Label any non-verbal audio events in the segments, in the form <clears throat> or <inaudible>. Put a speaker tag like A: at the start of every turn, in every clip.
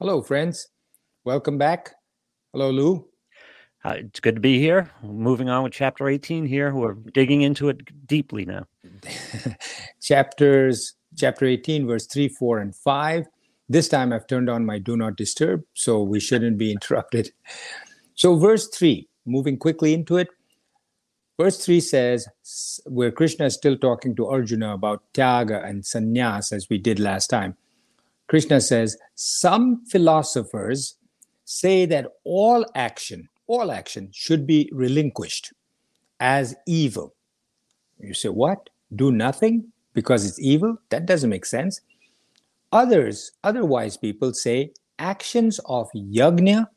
A: Hello, friends. Welcome back. Hello, Lou.
B: Uh, it's good to be here. Moving on with chapter 18 here. We're digging into it deeply now. <laughs>
A: Chapters chapter 18 verse 3, 4 and 5. This time I've turned on my do not disturb so we shouldn't be <laughs> interrupted. So verse 3, moving quickly into it. Verse 3 says where Krishna is still talking to Arjuna about tyaga and sannyas as we did last time. Krishna says some philosophers say that all action all action should be relinquished as evil. You say, what? Do nothing because it's evil? That doesn't make sense. Others, otherwise, people say actions of yajna,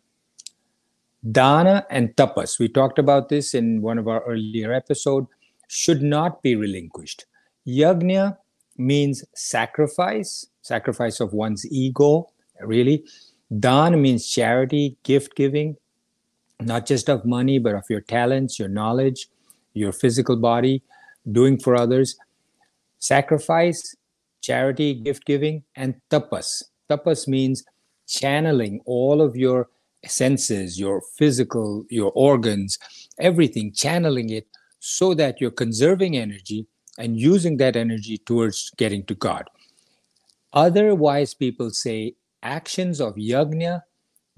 A: dana, and tapas. We talked about this in one of our earlier episodes, should not be relinquished. Yajna means sacrifice, sacrifice of one's ego, really. Dana means charity, gift giving not just of money, but of your talents, your knowledge, your physical body, doing for others, sacrifice, charity, gift giving, and tapas. Tapas means channeling all of your senses, your physical, your organs, everything, channeling it so that you're conserving energy and using that energy towards getting to God. Otherwise, people say actions of yajna,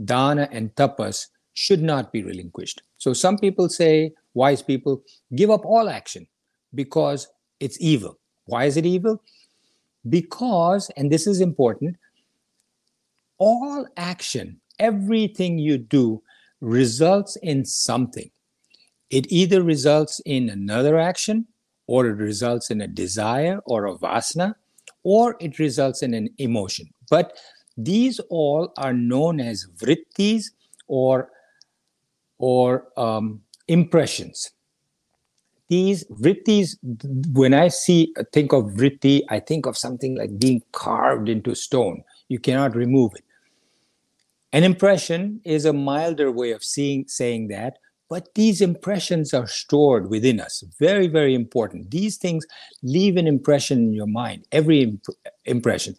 A: dana, and tapas should not be relinquished. So some people say, wise people, give up all action because it's evil. Why is it evil? Because, and this is important, all action, everything you do results in something. It either results in another action, or it results in a desire or a vasana, or it results in an emotion. But these all are known as vrittis or or um, impressions. These vrittis, when I see think of vritti, I think of something like being carved into stone. You cannot remove it. An impression is a milder way of seeing saying that, but these impressions are stored within us. Very, very important. These things leave an impression in your mind. Every imp- impression.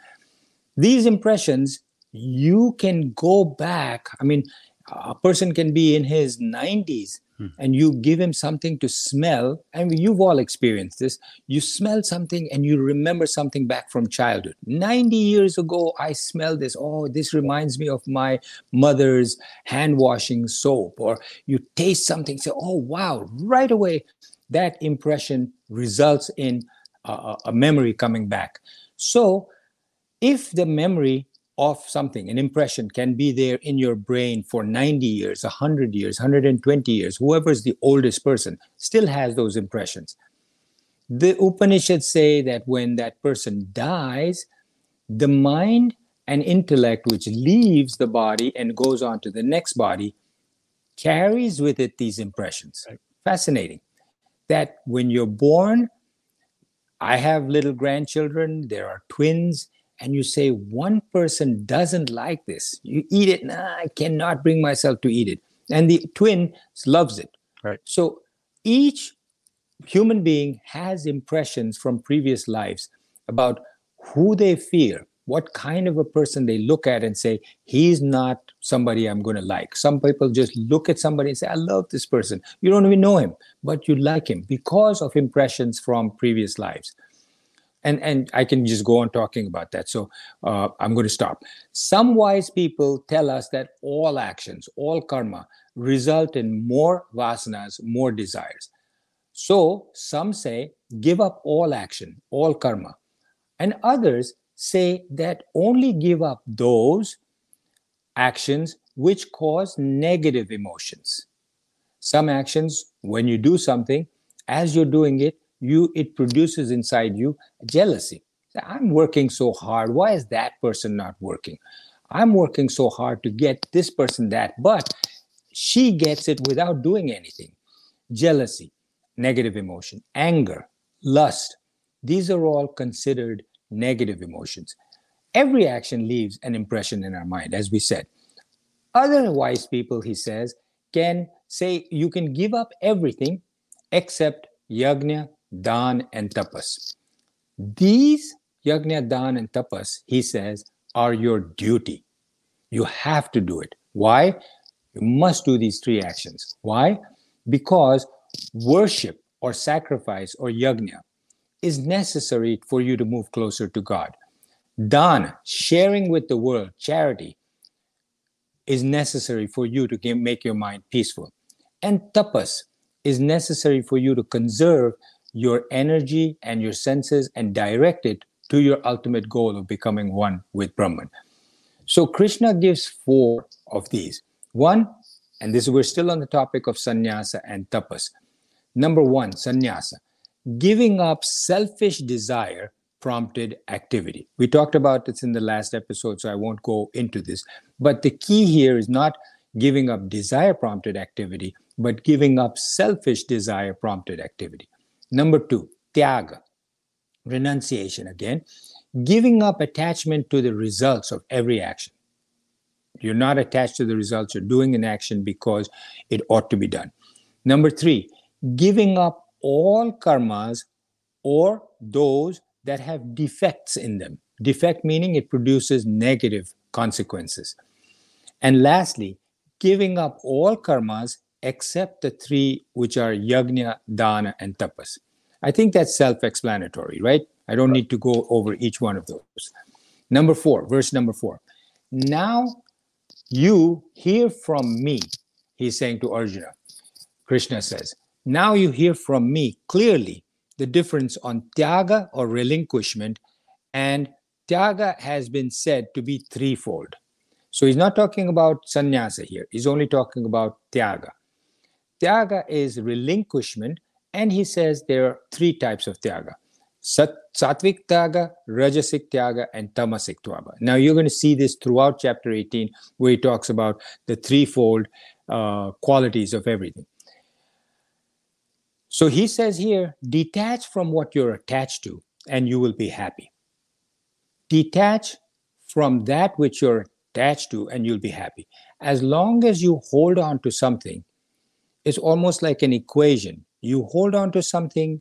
A: These impressions you can go back. I mean, a person can be in his 90s hmm. and you give him something to smell and you've all experienced this you smell something and you remember something back from childhood 90 years ago i smelled this oh this reminds me of my mother's hand washing soap or you taste something say oh wow right away that impression results in a, a memory coming back so if the memory of something, an impression can be there in your brain for 90 years, 100 years, 120 years, whoever is the oldest person still has those impressions. The Upanishads say that when that person dies, the mind and intellect, which leaves the body and goes on to the next body, carries with it these impressions. Right. Fascinating. That when you're born, I have little grandchildren, there are twins and you say one person doesn't like this, you eat it. Nah, I cannot bring myself to eat it, and the twin loves it.
B: Right.
A: So each human being has impressions from previous lives about who they fear, what kind of a person they look at and say, he's not somebody I'm going to like. Some people just look at somebody and say, I love this person. You don't even know him, but you like him because of impressions from previous lives and and i can just go on talking about that. So uh, i'm going to stop. Some wise people tell us that all actions all karma result in more vasanas more desires. So some say give up all action all karma. And others say that only give up those actions which cause negative emotions. Some actions when you do something as you're doing it you it produces inside you jealousy. I'm working so hard. Why is that person not working? I'm working so hard to get this person that but she gets it without doing anything. Jealousy negative emotion anger lust these are all considered negative emotions. Every action leaves an impression in our mind as we said. Other wise people he says can say you can give up everything except yajna dan, and tapas. These yajna, dan, and tapas, he says, are your duty. You have to do it. Why? You must do these three actions. Why? Because worship or sacrifice or yajna is necessary for you to move closer to God. Dana, sharing with the world, charity, is necessary for you to make your mind peaceful. And tapas is necessary for you to conserve your energy and your senses and direct it to your ultimate goal of becoming one with Brahman. So Krishna gives four of these. One, and this we're still on the topic of sannyasa and tapas. Number one, sannyasa, giving up selfish desire prompted activity. We talked about this in the last episode, so I won't go into this. But the key here is not giving up desire prompted activity, but giving up selfish desire prompted activity. Number two, tyaga, renunciation again, giving up attachment to the results of every action. You're not attached to the results, you're doing an action because it ought to be done. Number three, giving up all karmas or those that have defects in them. Defect meaning it produces negative consequences. And lastly, giving up all karmas except the three which are yajna, dana, and tapas. I think that's self explanatory, right? I don't need to go over each one of those. Number four, verse number four. Now you hear from me, he's saying to Arjuna. Krishna says, Now you hear from me clearly the difference on tyaga or relinquishment, and tyaga has been said to be threefold. So he's not talking about sannyasa here, he's only talking about tyaga. Tyaga is relinquishment, and he says there are three types of tyaga Sat- sattvic tyaga, rajasic tyaga, and tamasic tyaga. Now you're going to see this throughout chapter 18, where he talks about the threefold uh, qualities of everything. So he says here, detach from what you're attached to, and you will be happy. Detach from that which you're attached to, and you'll be happy. As long as you hold on to something, it's almost like an equation. You hold on to something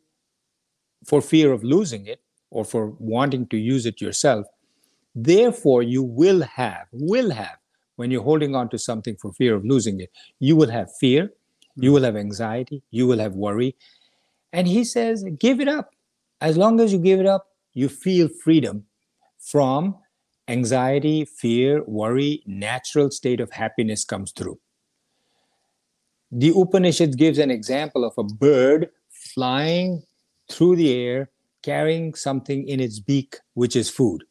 A: for fear of losing it or for wanting to use it yourself. Therefore, you will have, will have, when you're holding on to something for fear of losing it, you will have fear, you will have anxiety, you will have worry. And he says, give it up. As long as you give it up, you feel freedom from anxiety, fear, worry, natural state of happiness comes through. The Upanishad gives an example of a bird flying through the air, carrying something in its beak, which is food.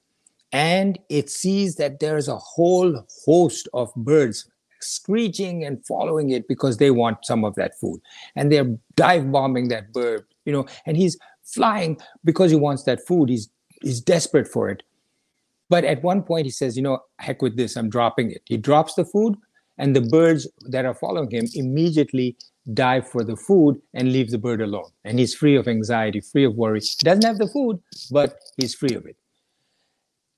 A: And it sees that there's a whole host of birds screeching and following it because they want some of that food. And they're dive bombing that bird you know and he's flying because he wants that food. He's he's desperate for it. But at one point he says you know heck with this i'm dropping it. He drops the food and the birds that are following him immediately dive for the food and leave the bird alone. And he's free of anxiety free of worry. He doesn't have the food but he's free of it.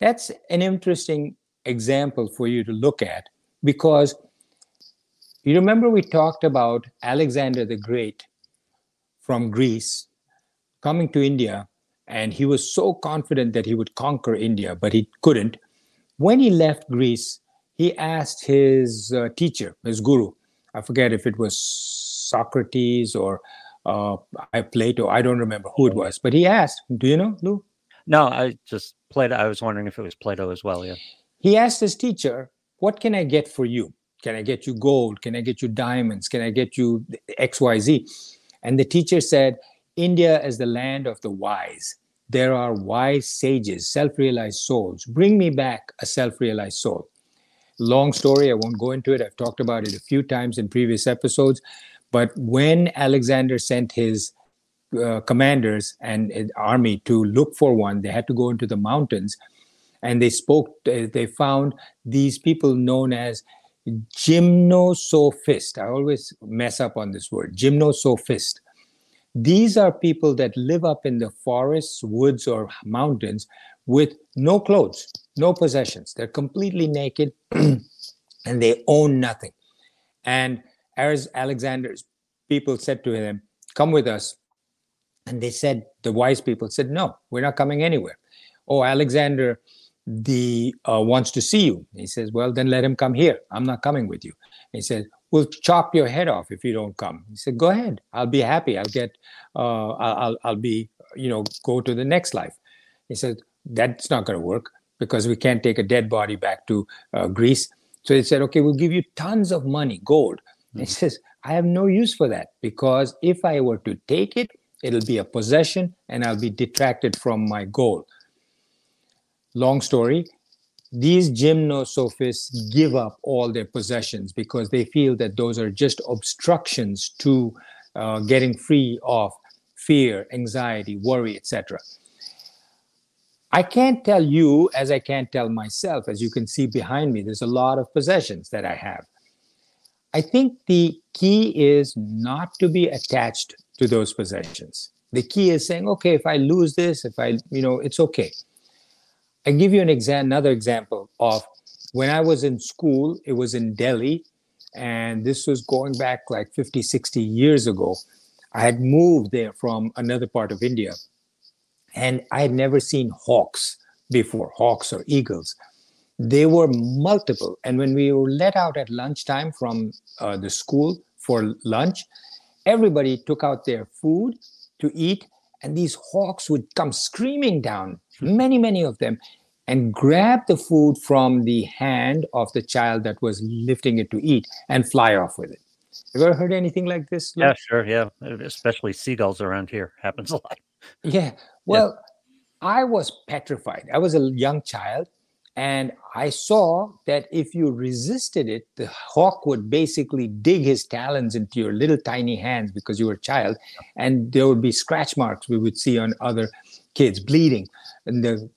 A: That's an interesting example for you to look at because you remember we talked about Alexander the Great from Greece coming to India, and he was so confident that he would conquer India, but he couldn't. When he left Greece, he asked his uh, teacher, his guru, I forget if it was Socrates or uh, Plato, I don't remember who it was, but he asked, Do you know, Lou?
B: No, I just Plato. I was wondering if it was Plato as well. Yeah.
A: He asked his teacher, What can I get for you? Can I get you gold? Can I get you diamonds? Can I get you XYZ? And the teacher said, India is the land of the wise. There are wise sages, self realized souls. Bring me back a self realized soul. Long story, I won't go into it. I've talked about it a few times in previous episodes. But when Alexander sent his uh, commanders and uh, army to look for one, they had to go into the mountains and they spoke, they found these people known as gymnosophist. I always mess up on this word, gymnosophist. These are people that live up in the forests, woods, or mountains with no clothes, no possessions. They're completely naked <clears throat> and they own nothing. And as Alexander's people said to him, Come with us. And they said, the wise people said, No, we're not coming anywhere. Oh, Alexander the uh, wants to see you. He says, well, then let him come here. I'm not coming with you. He said, we'll chop your head off if you don't come. He said, go ahead. I'll be happy. I'll get, uh, I'll, I'll be, you know, go to the next life. He said, that's not going to work because we can't take a dead body back to uh, Greece. So they said, okay, we'll give you tons of money, gold. Mm-hmm. He says, I have no use for that because if I were to take it, it'll be a possession and I'll be detracted from my goal. Long story, these gymnosophists give up all their possessions because they feel that those are just obstructions to uh, getting free of fear, anxiety, worry, etc. I can't tell you as I can't tell myself. As you can see behind me, there's a lot of possessions that I have. I think the key is not to be attached to those possessions. The key is saying, okay, if I lose this, if I, you know, it's okay. I give you an exam, another example of when I was in school, it was in Delhi, and this was going back like 50, 60 years ago. I had moved there from another part of India, and I had never seen hawks before, hawks or eagles. They were multiple. And when we were let out at lunchtime from uh, the school for lunch, everybody took out their food to eat, and these hawks would come screaming down, many, many of them, and grab the food from the hand of the child that was lifting it to eat and fly off with it. Have you ever heard anything like this?
B: Yeah, sure. Yeah. Especially seagulls around here. Happens a lot.
A: Yeah. Well, yeah. I was petrified. I was a young child and I saw that if you resisted it, the hawk would basically dig his talons into your little tiny hands because you were a child, and there would be scratch marks we would see on other kids bleeding. And the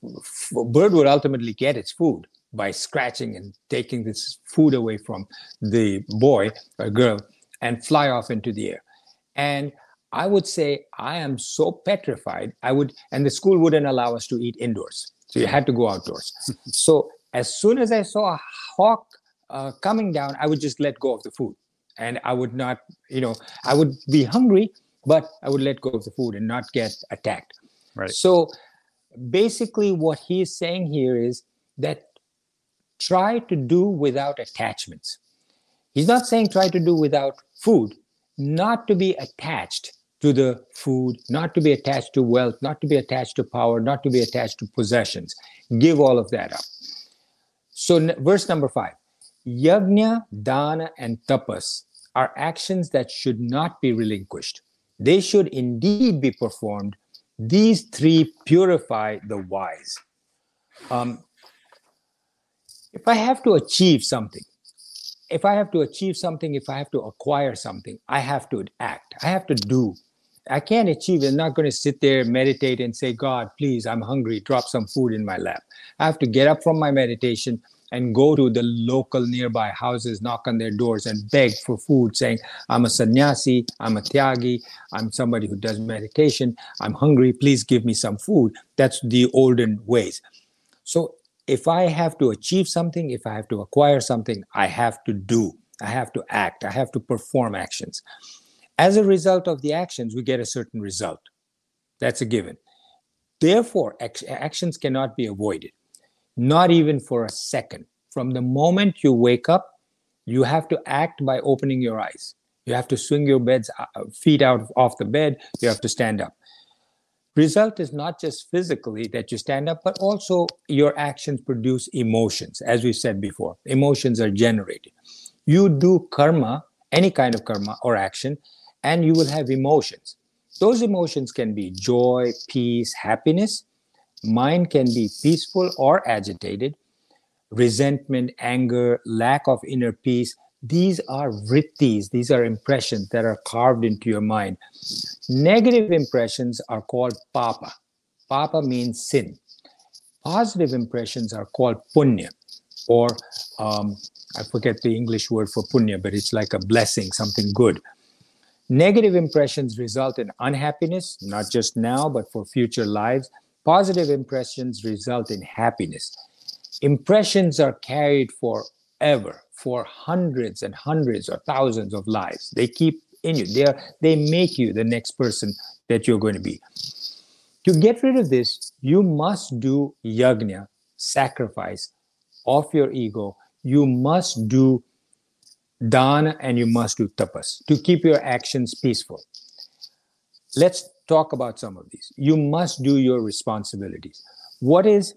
A: bird would ultimately get its food by scratching and taking this food away from the boy or girl and fly off into the air. And I would say, I am so petrified. I would, and the school wouldn't allow us to eat indoors so you had to go outdoors. <laughs> so as soon as I saw a hawk uh, coming down, I would just let go of the food. And I would not, you know, I would be hungry, but I would let go of the food and not get attacked.
B: Right.
A: So basically, what he's saying here is that try to do without attachments. He's not saying try to do without food, not to be attached to the food, not to be attached to wealth, not to be attached to power, not to be attached to possessions. Give all of that up. So, n- verse number five Yajna, Dana, and Tapas are actions that should not be relinquished. They should indeed be performed. These three purify the wise. Um, if I have to achieve something, if I have to achieve something, if I have to acquire something, I have to act. I have to do. I can't achieve it. I'm not going to sit there, meditate, and say, God, please, I'm hungry. Drop some food in my lap. I have to get up from my meditation and go to the local nearby houses, knock on their doors, and beg for food, saying, I'm a sannyasi, I'm a tyagi, I'm somebody who does meditation, I'm hungry, please give me some food. That's the olden ways. So if I have to achieve something, if I have to acquire something, I have to do, I have to act, I have to perform actions. As a result of the actions, we get a certain result. That's a given. Therefore, actions cannot be avoided, not even for a second. From the moment you wake up, you have to act by opening your eyes. You have to swing your bed's uh, feet out off the bed. You have to stand up. Result is not just physically that you stand up, but also your actions produce emotions. As we said before, emotions are generated. You do karma, any kind of karma or action, and you will have emotions. Those emotions can be joy, peace, happiness. Mind can be peaceful or agitated. Resentment, anger, lack of inner peace. These are vrittis, these are impressions that are carved into your mind. Negative impressions are called papa. Papa means sin. Positive impressions are called punya, or um, I forget the English word for punya, but it's like a blessing, something good. Negative impressions result in unhappiness, not just now, but for future lives. Positive impressions result in happiness. Impressions are carried forever, for hundreds and hundreds or thousands of lives. They keep in you. They, are, they make you the next person that you're going to be. To get rid of this, you must do yajna sacrifice of your ego, you must do dana and you must do tapas to keep your actions peaceful. Let's talk about some of these. You must do your responsibilities. What is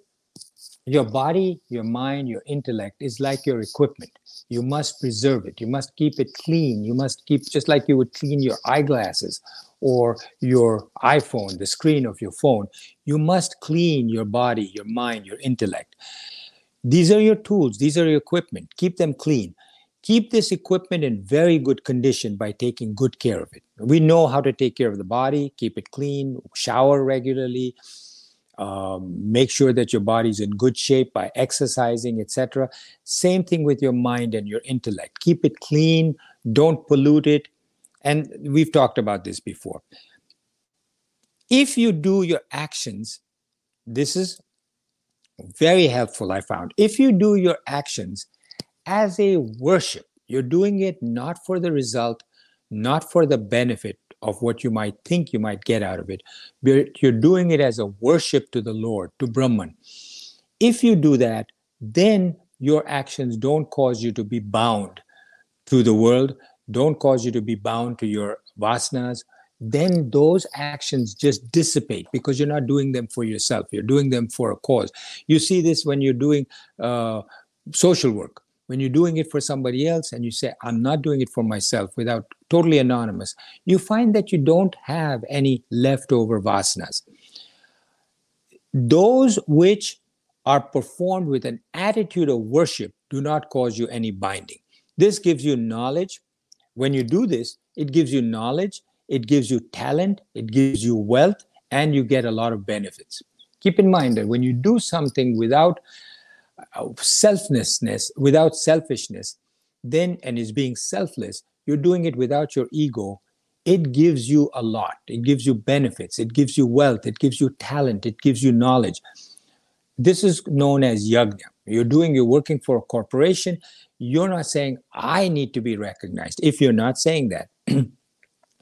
A: your body, your mind, your intellect is like your equipment. You must preserve it. You must keep it clean. You must keep, just like you would clean your eyeglasses or your iPhone, the screen of your phone. You must clean your body, your mind, your intellect. These are your tools, these are your equipment. Keep them clean. Keep this equipment in very good condition by taking good care of it. We know how to take care of the body, keep it clean, shower regularly, um, make sure that your body's in good shape by exercising, etc. Same thing with your mind and your intellect. Keep it clean, don't pollute it. And we've talked about this before. If you do your actions, this is very helpful, I found. If you do your actions as a worship, you're doing it not for the result, not for the benefit of what you might think you might get out of it, but you're doing it as a worship to the Lord, to Brahman. If you do that, then your actions don't cause you to be bound to the world, don't cause you to be bound to your vasanas, then those actions just dissipate because you're not doing them for yourself. You're doing them for a cause. You see this when you're doing uh, social work. When you're doing it for somebody else and you say, I'm not doing it for myself without totally anonymous, you find that you don't have any leftover vasanas. Those which are performed with an attitude of worship do not cause you any binding. This gives you knowledge. When you do this, it gives you knowledge it gives you talent, it gives you wealth, and you get a lot of benefits. Keep in mind that when you do something without selflessness, without selfishness, then and is being selfless, you're doing it without your ego. It gives you a lot. It gives you benefits. It gives you wealth. It gives you talent. It gives you knowledge. This is known as yajna. You're doing, you're working for a corporation. You're not saying, I need to be recognized. If you're not saying that, <clears throat>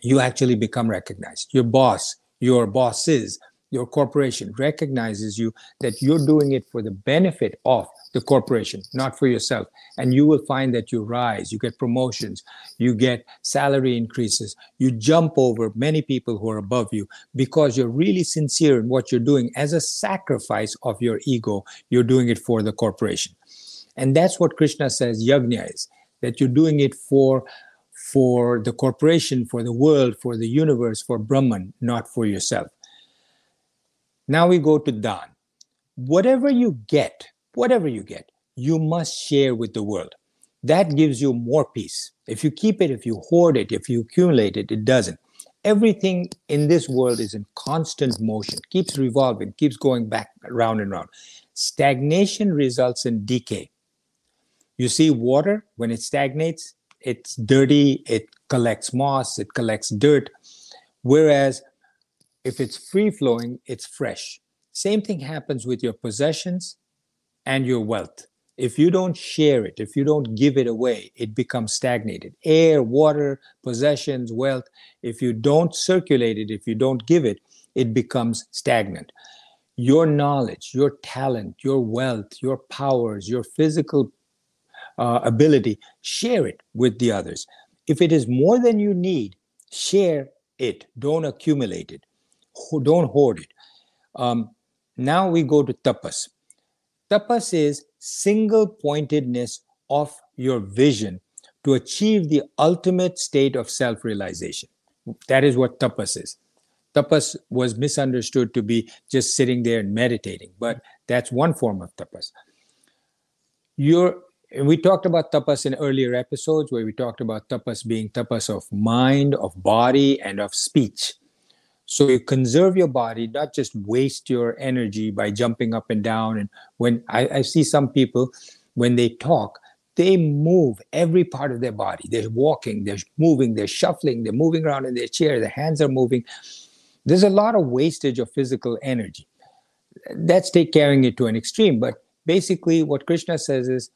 A: you actually become recognized. Your boss, your bosses, your corporation recognizes you that you're doing it for the benefit of the corporation, not for yourself. And you will find that you rise, you get promotions, you get salary increases, you jump over many people who are above you because you're really sincere in what you're doing as a sacrifice of your ego. You're doing it for the corporation. And that's what Krishna says yajna is that you're doing it for for the corporation, for the world, for the universe, for Brahman, not for yourself. Now we go to Dan. Whatever you get, whatever you get, you must share with the world. That gives you more peace. If you keep it, if you hoard it, if you accumulate it, it doesn't. Everything in this world is in constant motion, keeps revolving, keeps going back round and round. Stagnation results in decay. You see, water, when it stagnates, it's dirty, it collects moss, it collects dirt. Whereas if it's free flowing, it's fresh. Same thing happens with your possessions and your wealth. If you don't share it, if you don't give it away, it becomes stagnated. Air, water, possessions, wealth, if you don't circulate it, if you don't give it, it becomes stagnant. Your knowledge, your talent, your wealth, your powers, your physical uh, ability, share it with the others. If it is more than you need, share it. Don't accumulate it. Don't hoard it. Um, now we go to tapas. Tapas is single pointedness of your vision to achieve the ultimate state of self realization. That is what tapas is. Tapas was misunderstood to be just sitting there and meditating, but that's one form of tapas. And we talked about tapas in earlier episodes where we talked about tapas being tapas of mind, of body, and of speech. So you conserve your body, not just waste your energy by jumping up and down. And when I, I see some people, when they talk, they move every part of their body. They're walking, they're moving, they're shuffling, they're moving around in their chair, their hands are moving. There's a lot of wastage of physical energy. That's take carrying it to an extreme. But basically, what Krishna says is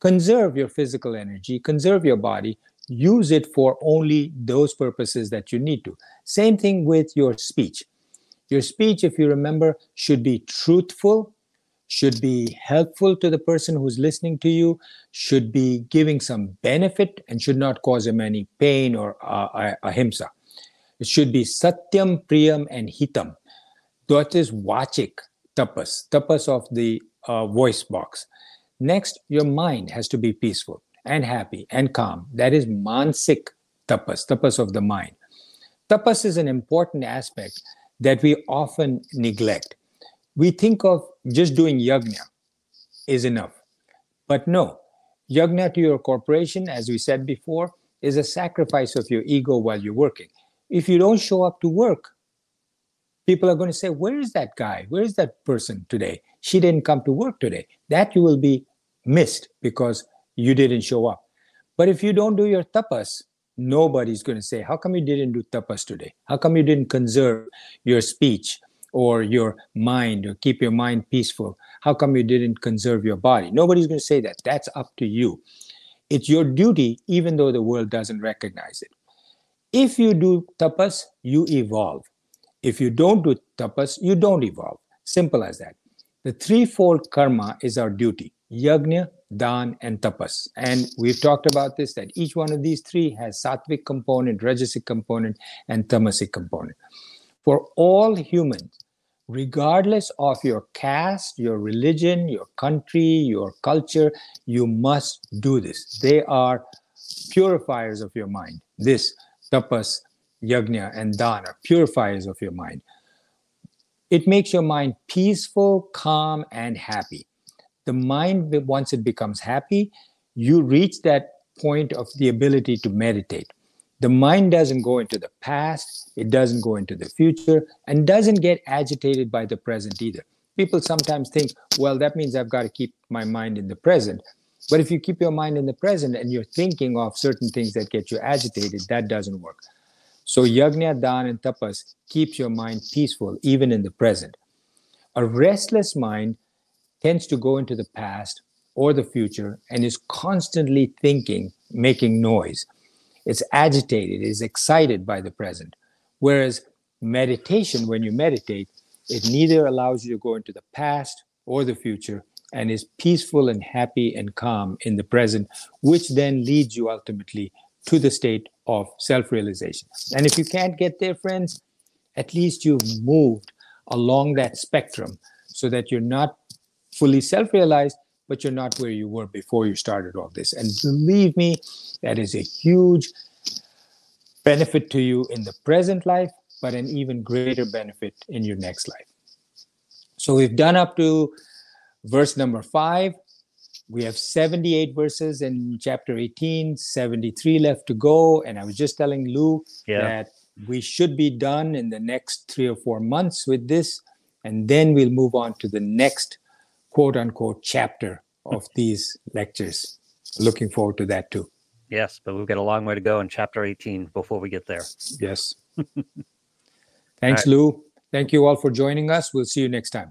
A: conserve your physical energy, conserve your body, use it for only those purposes that you need to. Same thing with your speech. Your speech, if you remember, should be truthful, should be helpful to the person who's listening to you, should be giving some benefit, and should not cause him any pain or uh, ahimsa. It should be satyam, priyam, and hitam. That is vachik tapas, tapas of the uh, voice box. Next, your mind has to be peaceful and happy and calm. That is mansik tapas, tapas of the mind. Tapas is an important aspect that we often neglect we think of just doing yajna is enough. But no, yajna to your corporation, as we said before, is a sacrifice of your ego while you're working. If you don't show up to work, people are going to say, Where is that guy? Where is that person today? She didn't come to work today. That you will be missed because you didn't show up. But if you don't do your tapas, nobody's going to say, How come you didn't do tapas today? How come you didn't conserve your speech? or your mind or keep your mind peaceful? How come you didn't conserve your body? Nobody's going to say that. That's up to you. It's your duty even though the world doesn't recognize it. If you do tapas you evolve. If you don't do tapas you don't evolve. Simple as that. The threefold karma is our duty yajna dan and tapas and we've talked about this that each one of these three has sattvic component rajasic component and tamasic component for all humans, regardless of your caste, your religion, your country, your culture, you must do this. They are purifiers of your mind. This tapas, yajna, and dana, purifiers of your mind. It makes your mind peaceful, calm, and happy. The mind, once it becomes happy, you reach that point of the ability to meditate the mind doesn't go into the past, it doesn't go into the future, and doesn't get agitated by the present either. People sometimes think, well, that means I've got to keep my mind in the present. But if you keep your mind in the present and you're thinking of certain things that get you agitated, that doesn't work. So yajna, dan, and tapas keeps your mind peaceful even in the present. A restless mind tends to go into the past or the future and is constantly thinking, making noise. It's agitated, it's excited by the present. Whereas meditation, when you meditate, it neither allows you to go into the past or the future and is peaceful and happy and calm in the present, which then leads you ultimately to the state of self realization. And if you can't get there, friends, at least you've moved along that spectrum so that you're not fully self realized, but you're not where you were before you started all this. And believe me, that is a huge benefit to you in the present life, but an even greater benefit in your next life. So we've done up to verse number five. We have 78 verses in chapter 18, 73 left to go. And I was just telling Lou yeah. that we should be done in the next three or four months with this. And then we'll move on to the next quote unquote chapter of these lectures. Looking forward to that too.
B: Yes, but we've got a long way to go in chapter 18 before we get there.
A: Yes. <laughs> Thanks, right. Lou. Thank you all for joining us. We'll see you next time.